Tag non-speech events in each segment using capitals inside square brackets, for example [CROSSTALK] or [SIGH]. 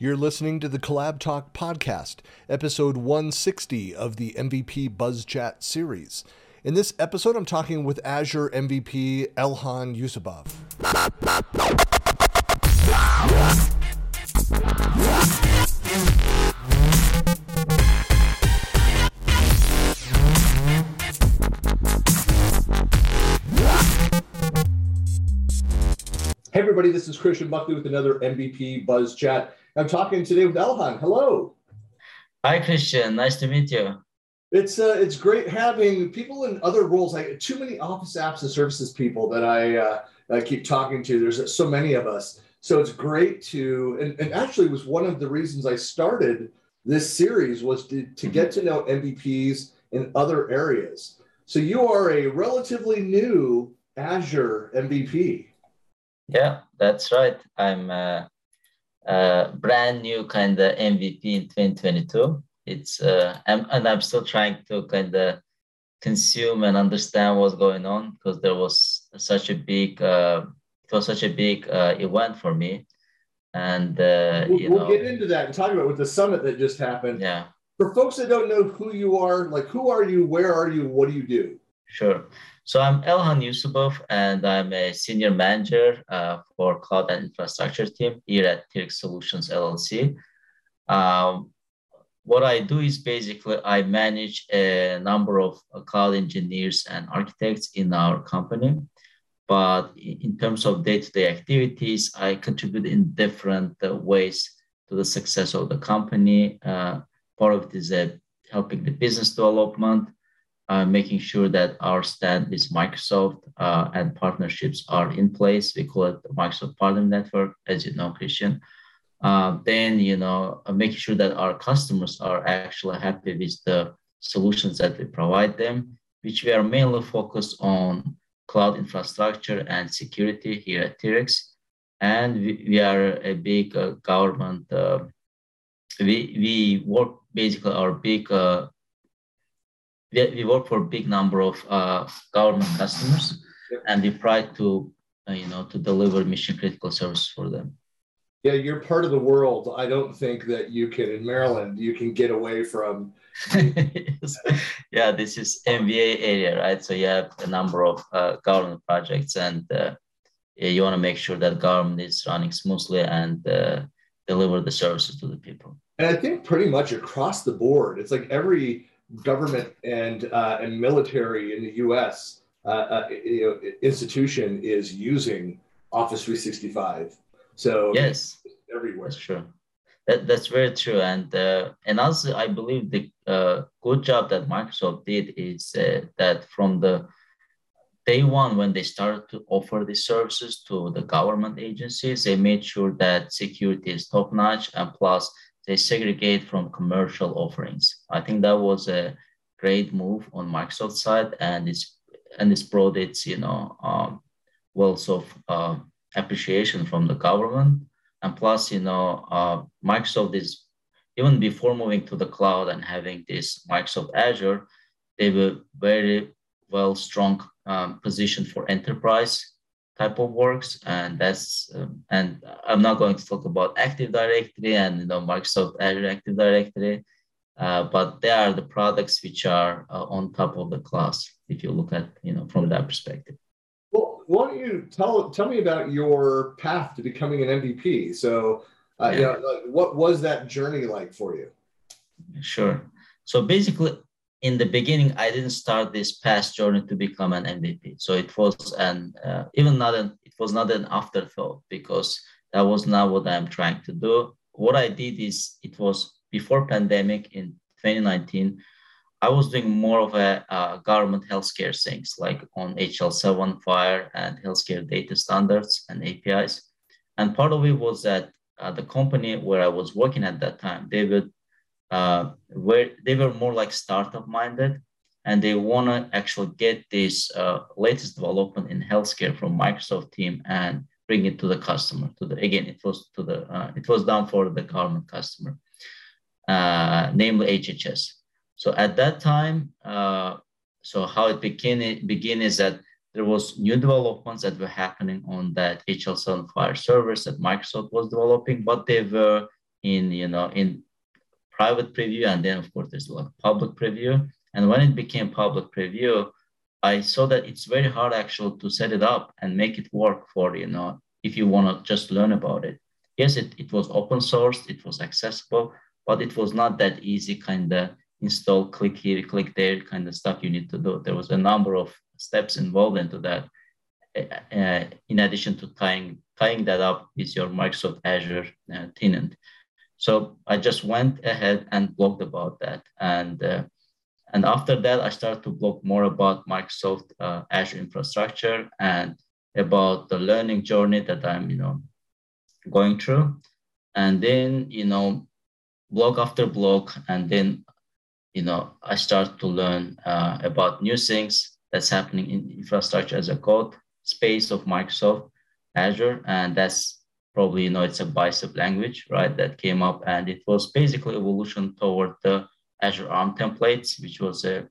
You're listening to the Collab Talk podcast, episode 160 of the MVP Buzz Chat series. In this episode, I'm talking with Azure MVP Elkhan Yusubov. Hey, everybody, this is Christian Buckley with another MVP Buzz Chat. I'm talking today with Elkhan. Hello. Hi, Christian. Nice to meet you. It's uh, it's great having people in other roles. Like too many office apps and services people that I uh, I keep talking to. There's so many of us, so it's great to and, and actually was one of the reasons I started this series was to, to get to know MVPs in other areas. So you are a relatively new Azure MVP. Yeah, that's right. I'm a, a brand new kind of MVP in 2022. It's uh, I'm, and I'm still trying to kind of consume and understand what's going on because there was such a big uh, it was such a big uh, event for me, and uh, we'll, you we'll know, get into that and talk about with the summit that just happened. yeah, For folks that don't know who you are, like who are you, where are you, what do you do? Sure. So I'm Elkhan Yusubov, and I'm a senior manager uh, for cloud and infrastructure team here at T-Rex Solutions LLC. Um, what I do is basically I manage a number of cloud engineers and architects in our company. But in terms of day-to-day activities, I contribute in different uh, ways to the success of the company. Uh, part of it is uh, helping the business development uh, making sure that our stand is Microsoft uh, and partnerships are in place. We call it the Microsoft Partner Network, as you know, Christian. Uh, then, you know, uh, making sure that our customers are actually happy with the solutions that we provide them, which we are mainly focused on cloud infrastructure and security here at T-Rex. And we, we are a big uh, government. We, we work basically our big we, we work for a big number of uh, government customers and we try to uh, you know to deliver mission critical services for them Yeah, you're part of the world. I don't think that you can in Maryland. You can get away from. [LAUGHS] Yeah this is MBA area right so you have a number of uh, government projects and uh, yeah, you want to make sure that government is running smoothly and uh, deliver the services to the people And I think pretty much across the board, it's like every government and uh, and military in the U.S. Uh, uh, you know, institution is using Office 365. So yes everywhere. That's true. That, that's very true. And uh, and also, I believe the uh, good job that Microsoft did is uh, that from the day one when they started to offer these services to the government agencies, they made sure that security is top notch and plus they segregate from commercial offerings. I think that was a great move on Microsoft's side, and it's and it's brought its you know um, wealth of uh, appreciation from the government and plus you know uh, microsoft is even before moving to the cloud and having this microsoft azure they were very well strong um, position for enterprise type of works and that's um, and i'm not going to talk about active directory and you know microsoft azure active directory uh, but they are the products which are uh, on top of the class if you look at you know from that perspective Well, why don't you tell tell me about your path to becoming an MVP? So, uh, you Yeah. know, like, what was that journey like for you? Sure. So basically, in the beginning, I didn't start this past journey to become an MVP. So it was an uh, even not an it was not an afterthought because that was not what I'm trying to do. What I did is it was before pandemic in 2019. I was doing more of a uh, government healthcare things like on HL7 FHIR and healthcare data standards and APIs. And part of it was that uh, the company where I was working at that time, they would uh, where they were more like startup minded and they want to actually get this uh, latest development in healthcare from microsoft team and bring it to the customer to the again it was to the uh, it was done for the government customer uh, namely hhs so at that time uh, so how it began begin is that there was new developments that were happening on that HL7 FHIR servers that Microsoft was developing, but they were in you know in private preview, and then of course there's like public preview. And when it became public preview, I saw that it's very hard actually to set it up and make it work for you know if you want to just learn about it. Yes, it, it was open source, it was accessible, but it was not that easy kind of install, click here, click there kind of stuff you need to do. There was a number of steps involved into that. Uh, in addition to tying tying that up with your Microsoft Azure uh, tenant. So I just went ahead and blogged about that. And, uh, and after that, I started to blog more about Microsoft uh, Azure infrastructure and about the learning journey that I'm, you know, going through. And then, you know, blog after blog. And then, you know, I start to learn uh, about new things that's happening in infrastructure as a code space of Microsoft Azure. And that's probably you know it's a bicep language, right? That came up, and it was basically evolution toward the Azure ARM templates, which was a,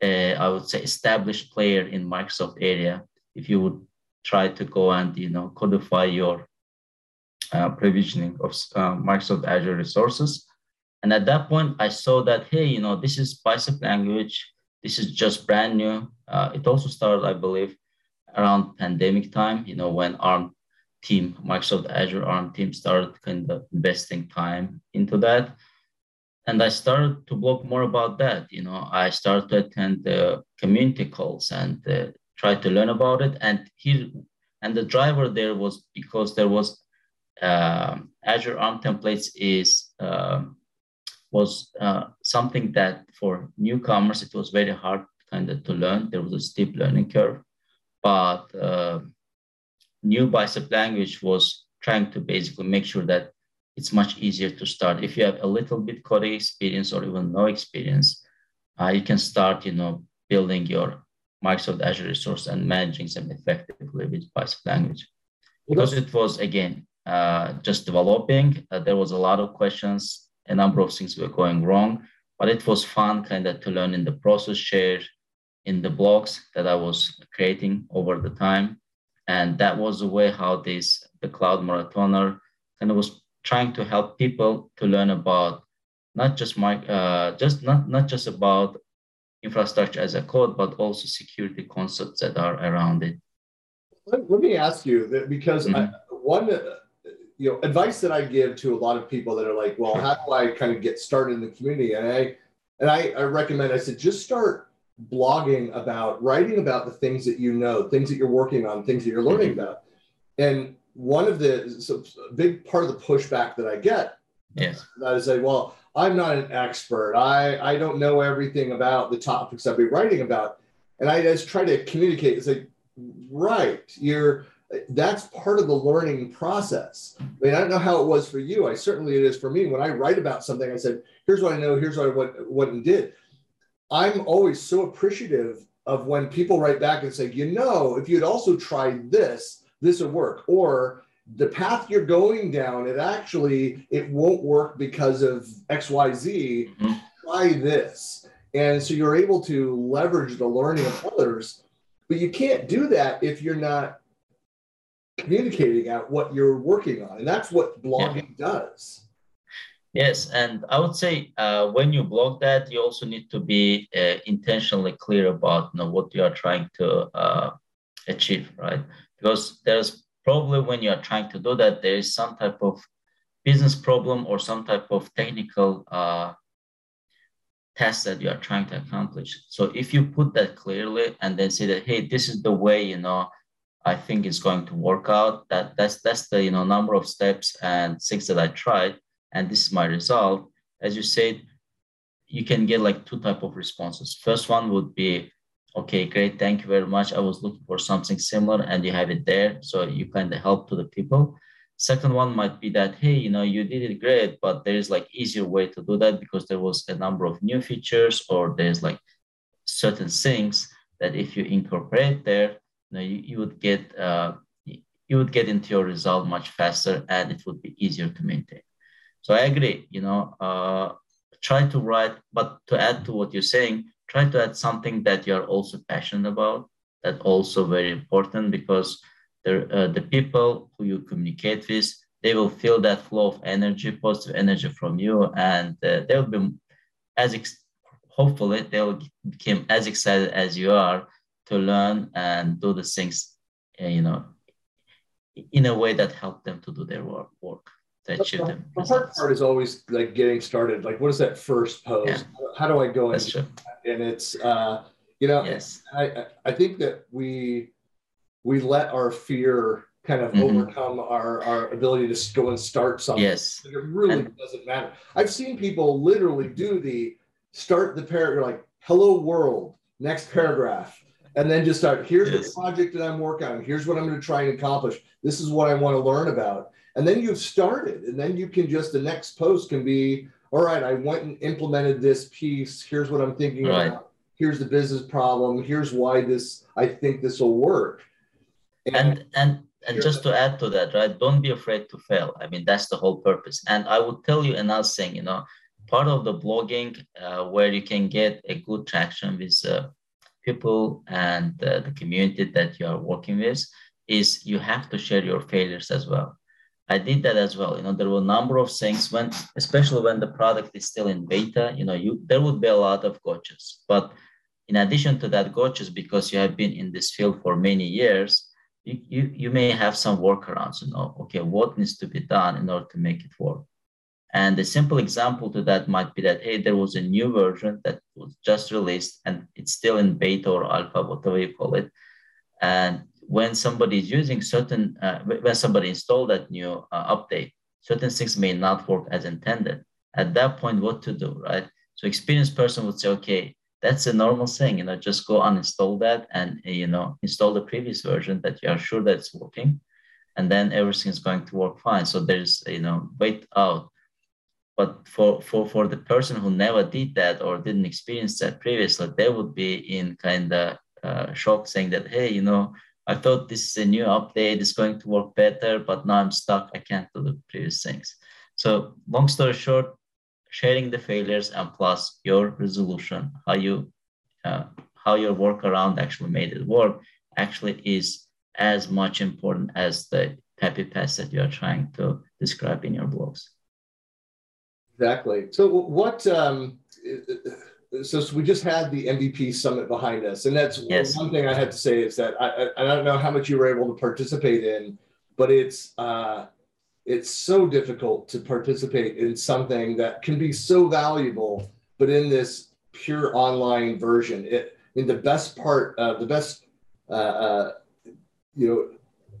a I would say established player in Microsoft area. If you would try to go and you know codify your uh, provisioning of uh, Microsoft Azure resources, and at that point I saw that hey, you know this is bicep language. This is just brand new. Uh, it also started, I believe, around pandemic time. You know when ARM team, Microsoft Azure ARM team started kind of investing time into that. And I started to blog more about that. You know, I started to attend the community calls and uh, try to learn about it. And here, and the driver there was because there was uh, Azure ARM templates is uh, was something that for newcomers it was very hard kind of to learn. There was a steep learning curve, but uh, new bicep language was trying to basically make sure that it's much easier to start. If you have a little bit coding experience or even no experience, uh, you can start, you know, building your Microsoft Azure resource and managing them effectively with bicep language. Because it was again uh, just developing, uh, there was a lot of questions, a number of things were going wrong, but it was fun kind of to learn in the process share, in the blogs that I was creating over the time and that was the way how this the cloud marathoner kind of was trying to help people to learn about not just my uh, just not not just about infrastructure as a code but also security concepts that are around it let, let me ask you that because mm-hmm. I, one uh, you know advice that i give to a lot of people that are like well how do i kind of get started in the community and i and i, I recommend i said just start blogging about writing about the things that you know things that you're working on things that you're learning mm-hmm. about and one of the so big part of the pushback that i get yes that is say well i'm not an expert i i don't know everything about the topics i'll be writing about and i just try to communicate it's like right you're that's part of the learning process. I mean, I don't know how it was for you. I certainly it is for me. When I write about something, I said, "Here's what I know. Here's what I what, what and did." I'm always so appreciative of when people write back and say, you know, if you'd also tried this, this would work. Or the path you're going down, it actually it won't work because of XYZ. Mm-hmm. Try this. And so you're able to leverage the learning of others, but you can't do that if you're not communicating out what you're working on. And that's what blogging yeah. does. Yes, and I would say uh, when you blog that, you also need to be uh, intentionally clear about you know, what you are trying to uh, achieve, right? Because there's probably when you are trying to do that, there is some type of business problem or some type of technical uh, task that you are trying to accomplish. So if you put that clearly and then say that, hey, this is the way, you know, I think it's going to work out. That that's that's the you know number of steps and things that I tried and this is my result, as you said, you can get like two type of responses. First one would be, okay, great, thank you very much. I was looking for something similar and you have it there. So you kind of help to the people. Second one might be that, hey, you know, you did it great, but there is like easier way to do that because there was a number of new features or there's like certain things that if you incorporate there, you know, you, you would get uh, you would get into your result much faster and it would be easier to maintain. So I agree, you know, uh, try to write, but to add to what you're saying, try to add something that you're also passionate about. That also very important because the, uh, the people who you communicate with, they will feel that flow of energy, positive energy from you, and uh, they'll be as ex- hopefully they'll become as excited as you are to learn and do the things, uh, you know, in a way that help them to do their work. work them. The hard part is always like getting started. Like, what is that first post? Yeah. How do I go true. And it's, uh, you know, yes. I, I think that we we let our fear kind of mm-hmm. overcome our, our ability to go and start something. Yes. It really and, doesn't matter. I've seen people literally do the start the paragraph like hello world, next paragraph. And then just start, here's yes. the project that I'm working on. Here's what I'm going to try and accomplish. This is what I want to learn about. And then you've started. And then you can just, the next post can be, all right, I went and implemented this piece. Here's what I'm thinking right. about. Here's the business problem. Here's why this, I think this will work. And, and, and and just to add to that, right? Don't be afraid to fail. I mean, that's the whole purpose. And I would tell you another thing, you know, part of the blogging uh, where you can get a good traction with uh, people and uh, the community that you are working with is you have to share your failures as well. I did that as well. You know, there were a number of things when, especially when the product is still in beta, you know, you there would be a lot of gotchas. But in addition to that gotchas, because you have been in this field for many years, you, you, you may have some workarounds, you know, okay, what needs to be done in order to make it work. And a simple example to that might be that, hey, there was a new version that was just released and it's still in beta or alpha, whatever you call it. And when somebody is using certain, uh, when somebody installed that new uh, update, certain things may not work as intended. At that point, what to do, right? So experienced person would say, okay, that's a normal thing you know just go uninstall that and you know install the previous version that you are sure that it's working and then everything is going to work fine so there's you know wait out but for for for the person who never did that or didn't experience that previously they would be in kind of uh, shock saying that hey you know i thought this is a new update it's going to work better but now i'm stuck i can't do the previous things so long story short sharing the failures and plus your resolution, how you uh, how your workaround actually made it work, actually is as much important as the happy path that you are trying to describe in your blogs. Exactly. So what? Um, so, so we just had the MVP summit behind us, and that's yes. one thing I had to say is that I, I don't know how much you were able to participate in, but it's uh, it's so difficult to participate in something that can be so valuable, but in this pure online version, it in the best part, uh, the best, uh, uh, you know,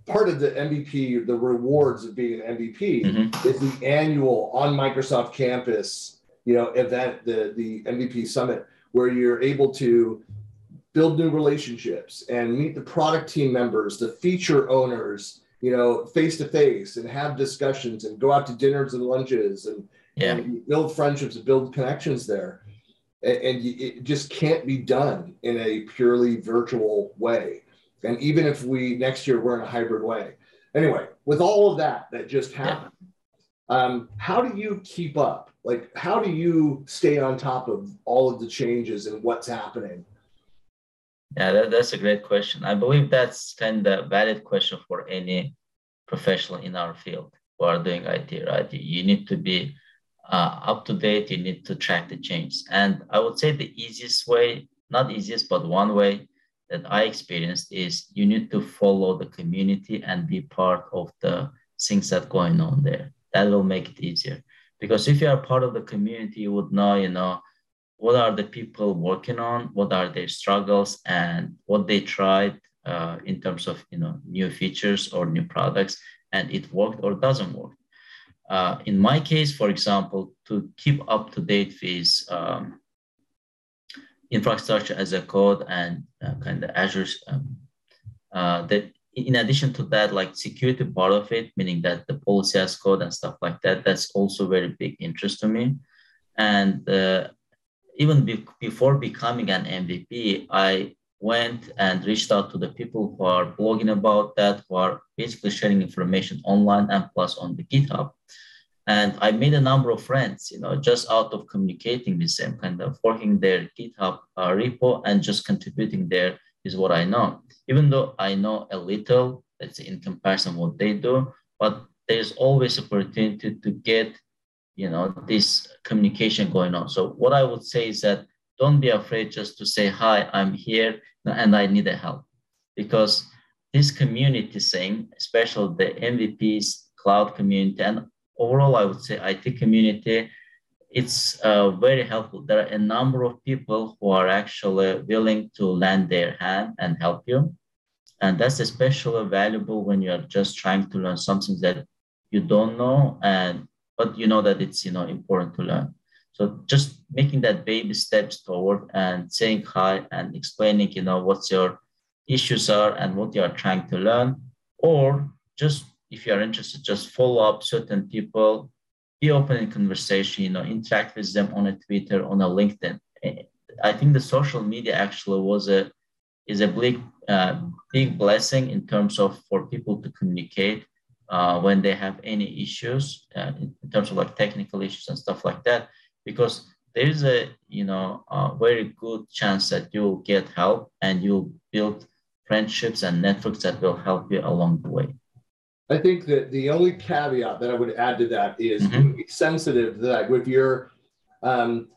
part of the MVP, the rewards of being an MVP mm-hmm. is the annual on Microsoft campus, you know, event, the the MVP summit, where you're able to build new relationships and meet the product team members, the feature owners, you know, face to face and have discussions and go out to dinners and lunches and, yeah. and build friendships and build connections there. And, and it just can't be done in a purely virtual way. And even if we next year we're in a hybrid way. Anyway, with all of that that just happened, yeah. um, how do you keep up? Like, how do you stay on top of all of the changes and what's happening? Yeah, that, that's a great question. I believe that's kind of a valid question for any professional in our field who are doing IT, right? You need to be uh, up to date, you need to track the change. And I would say the easiest way, not easiest, but one way that I experienced is you need to follow the community and be part of the things that going on there. That will make it easier. Because if you are part of the community, you would know, you know, what are the people working on what are their struggles and what they tried uh, in terms of you know new features or new products and it worked or doesn't work. Uh, in my case for example to keep up to date with um, infrastructure as a code and uh, kind of azure um, uh, that in addition to that like security part of it meaning that the policy as code and stuff like that that's also very big interest to me and uh, even be- before becoming an MVP, I went and reached out to the people who are blogging about that, who are basically sharing information online and plus on the GitHub. And I made a number of friends, you know, just out of communicating with them, kind of working their GitHub uh, repo and just contributing there is what I know. Even though I know a little, let's in comparison what they do, but there's always opportunity to get you know this communication going on so what i would say is that don't be afraid just to say hi i'm here and i need a help because this community thing especially the mvps cloud community and overall i would say it community it's uh, very helpful. There are a number of people who are actually willing to lend their hand and help you. And that's especially valuable when you're just trying to learn something that you don't know and but you know that it's you know important to learn. So just making that baby steps toward and saying hi and explaining, you know, what your issues are and what you are trying to learn, or just if you are interested, just follow up certain people, be open in conversation, you know, interact with them on a Twitter, on a LinkedIn. I think the social media actually was a is a big uh, big blessing in terms of for people to communicate uh, when they have any issues uh, in, terms of like technical issues and stuff like that, because there's a you know a very good chance that you'll get help and you'll build friendships and networks that will help you along the way. I think that the only caveat that I would add to that is mm-hmm. be sensitive that if you're um,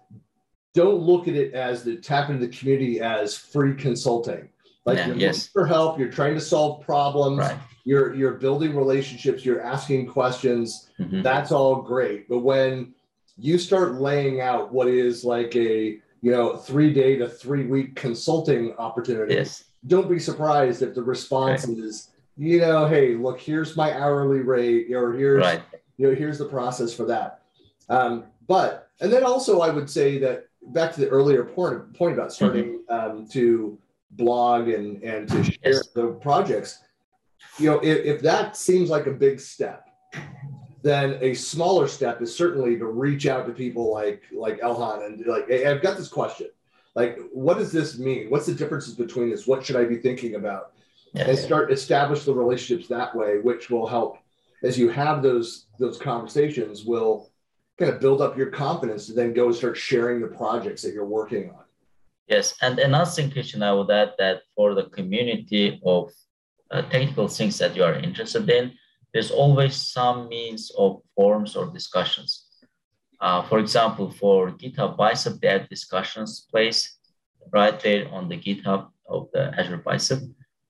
don't look at it as the tap into the community as free consulting. Like yeah, you're yes. looking for help, you're trying to solve problems. Right you're you're building relationships you're asking questions mm-hmm. that's all great but when you start laying out what is like a you know three day to three week consulting opportunity yes. don't be surprised if the response right. is you know hey look here's my hourly rate or here's right. you know here's the process for that um, but and then also i would say that back to the earlier point point about starting mm-hmm. um, to blog and and to share yes. the projects you know, if, if that seems like a big step, then a smaller step is certainly to reach out to people like like Elkhan and like, hey, I've got this question. Like, what does this mean? What's the differences between this? What should I be thinking about? Yeah, and start establish the relationships that way, which will help as you have those those conversations will kind of build up your confidence to then go and start sharing the projects that you're working on. Yes, and another thing, Christian, I would add that for the community of uh, technical things that you are interested in, there's always some means of forums or discussions. Uh, for example, for GitHub Bicep, they have discussions place right there on the GitHub of the Azure Bicep,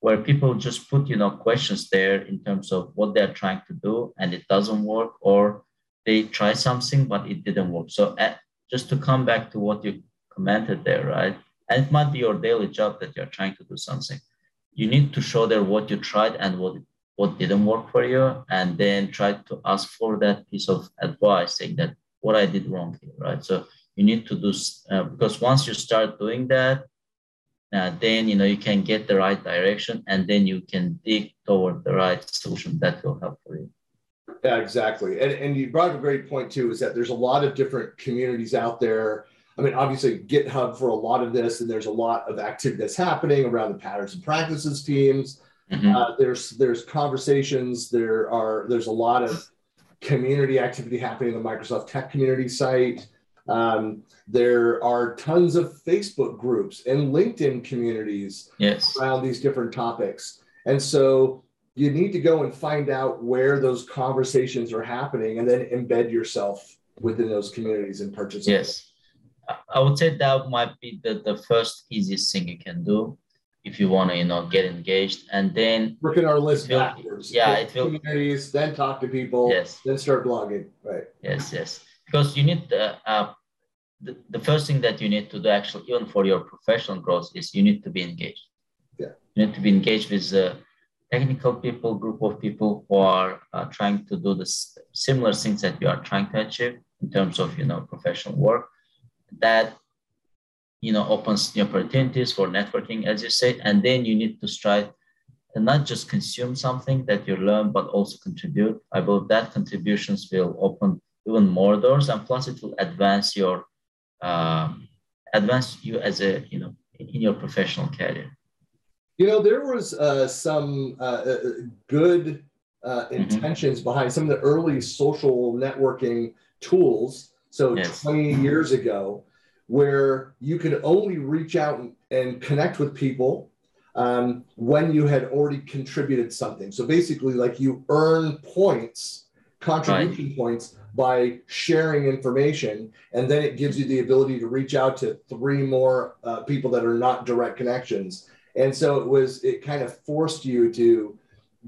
where people just put you know questions there in terms of what they're trying to do and it doesn't work, or they try something but it didn't work. So at, just to come back to what you commented there, right? And it might be your daily job that you're trying to do something you need to show there what you tried and what what didn't work for you and then try to ask for that piece of advice saying that what i did wrong here right so you need to do uh, because once you start doing that uh, then you know you can get the right direction and then you can dig toward the right solution that will help for you yeah exactly and, and you brought up a great point too is that there's a lot of different communities out there I mean, obviously GitHub for a lot of this, and there's a lot of activity that's happening around the patterns and practices teams. Mm-hmm. Uh, there's there's conversations. There are there's a lot of community activity happening on the Microsoft Tech Community site. Um, there are tons of Facebook groups and LinkedIn communities yes. around these different topics, and so you need to go and find out where those conversations are happening, and then embed yourself within those communities and participate. Yes. I would say that might be the, the first easiest thing you can do if you want to, you know, get engaged and then working our list will, backwards. Yeah, it will communities, then talk to people, yes, then start blogging. Right. Yes, yes. Because you need uh, uh, the, the first thing that you need to do actually, even for your professional growth, is you need to be engaged. Yeah. You need to be engaged with uh, technical people, group of people who are uh, trying to do the similar things that you are trying to achieve in terms of, you know, professional work that you know opens new opportunities for networking as you say and then you need to strive and not just consume something that you learn but also contribute i believe that contributions will open even more doors and plus it will advance your um, advance you as a you know in your professional career you know there was uh, some uh, uh good uh, mm-hmm. intentions mm-hmm. behind some of the early social networking tools so yes. 20 years ago, where you could only reach out and, and connect with people um, when you had already contributed something. So basically, like you earn points contribution right. points by sharing information and then it gives you the ability to reach out to three more uh, people that are not direct connections. And so it was it kind of forced you to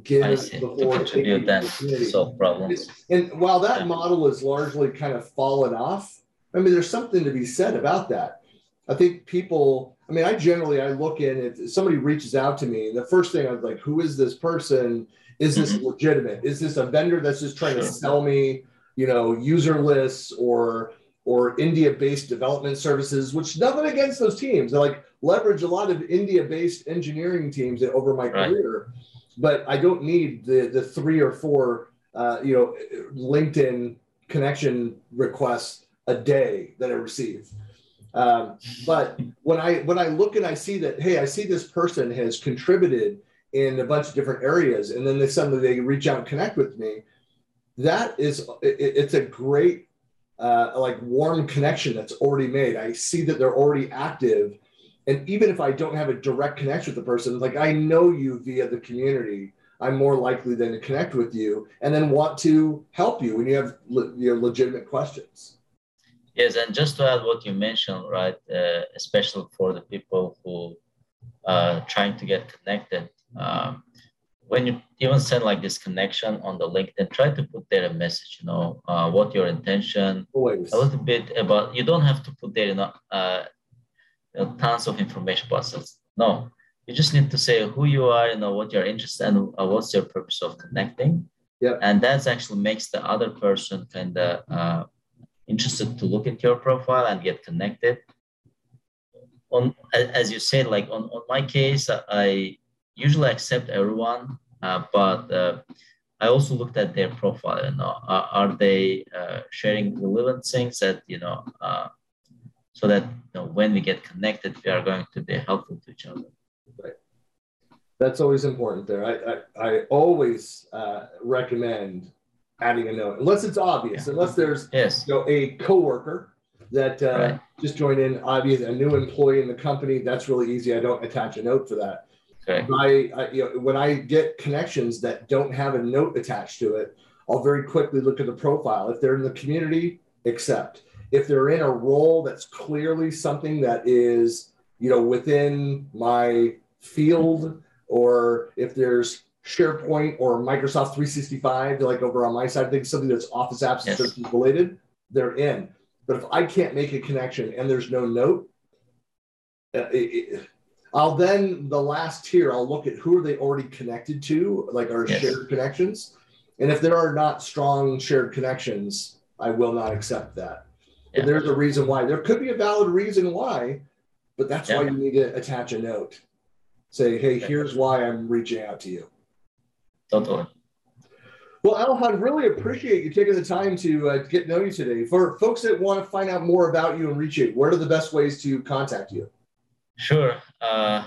give the whole contribute and solve problems and while that yeah. model is largely kind of fallen off i mean there's something to be said about that. I think people i mean i generally i look in if somebody reaches out to me the first thing i'm like who is this person? Is this mm-hmm. legitimate? Is this a vendor that's just trying sure. to sell me you know, user lists or or India-based development services, which nothing against those teams. I like leverage a lot of India-based engineering teams over my right. career, but I don't need the the three or four uh, you know LinkedIn connection requests a day that I receive. Um, but when I when I look and I see that hey, I see this person has contributed in a bunch of different areas, and then they suddenly they reach out and connect with me that is it, it's a great uh, like warm connection that's already made. I see that they're already active, and even if I don't have a direct connection with the person, like I know you via the community, I'm more likely than to connect with you and then want to help you when you have le- your legitimate questions. Yes, and just to add what you mentioned, right, uh, especially for the people who are uh, trying to get connected. Um, when you even send like this connection on the LinkedIn, try to put there a message, you know, uh, what your intention, Always. a little bit about, you don't have to put there, you know, uh, you know, tons of information about sales. No, you just need to say who you are, you know, what you're interested in, uh, what's your purpose of connecting. Yeah. And that actually makes the other person kind of uh, interested to look at your profile and get connected. On, as you said, like on, on my case, I usually accept everyone, uh, but uh, I also looked at their profile. You know, are, are they uh, sharing relevant things that you know, uh, so that you know, when we get connected, we are going to be helpful to each other. Right. That's always important. There, I I, I always uh, recommend adding a note, unless it's obvious, yeah. unless there's yes. you know, a coworker that uh, right. just joined in, obvious, a new employee in the company. That's really easy. I don't attach a note for that. Okay. I, I, you know, when I get connections that don't have a note attached to it, I'll very quickly look at the profile. If they're in the community, accept. If they're in a role that's clearly something that is, you know, within my field, or if there's SharePoint or Microsoft 365, like over on my side, I think something that's Office apps yes. services related, they're in. But if I can't make a connection and there's no note, uh, it, it, I'll then the last tier, I'll look at who are they already connected to, like our yes. shared connections. And if there are not strong shared connections, I will not accept that. Yeah. And there's a reason why. There could be a valid reason why, but that's yeah. why you need to attach a note. Say, hey, here's why I'm reaching out to you. don't Totally. Well, Elkhan, really appreciate you taking the time to uh, get to know you today. For folks that want to find out more about you and reach you, what are the best ways to contact you? Sure. Uh,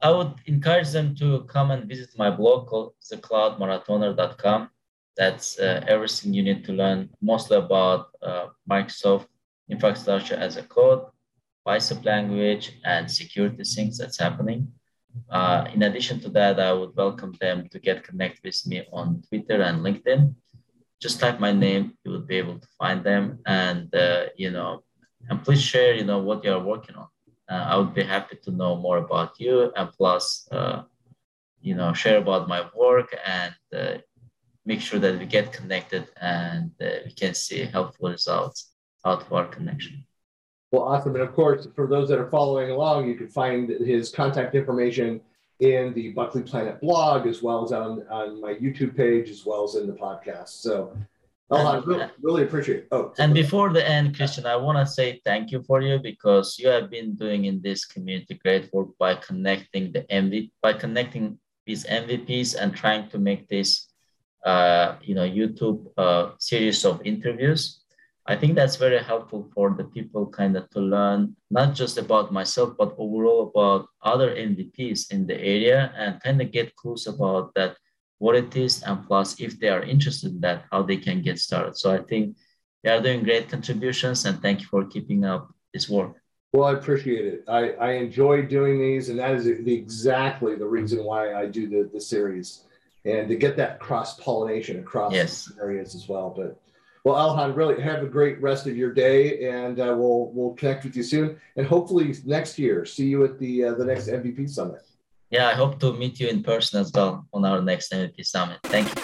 I would encourage them to come and visit my blog called thecloudmarathoner.com. That's uh, everything you need to learn, mostly about uh, Microsoft infrastructure as a code, bicep language, and security things that's happening. Uh, in addition to that, I would welcome them to get connected with me on Twitter and LinkedIn. Just type my name, you will be able to find them, and uh, you know, and please share, you know, what you are working on I would be happy to know more about you and plus, uh, you know, share about my work and uh, make sure that we get connected and uh, we can see helpful results out of our connection. Well, awesome. And of course, for those that are following along, you can find his contact information in the Buckley Planet blog, as well as on, on my YouTube page, as well as in the podcast. So Oh, I really, really appreciate it. Oh, and before the end, Christian, I want to say thank you for you because you have been doing in this community great work by connecting the MVP, by connecting these MVPs and trying to make this, uh, you know, YouTube uh, series of interviews. I think that's very helpful for the people kind of to learn not just about myself, but overall about other MVPs in the area and kind of get clues about that what it is, and plus if they are interested in that, how they can get started. So I think they are doing great contributions, and thank you for keeping up this work. Well, I appreciate it. I, I enjoy doing these, and that is the, exactly the reason why I do the, the series and to get that cross pollination across yes. areas as well. But well, Elkhan, really have a great rest of your day, and uh, we'll we'll connect with you soon, and hopefully next year see you at the uh, the next MVP summit. Yeah, I hope to meet you in person as well on our next MVP Summit. Thank you.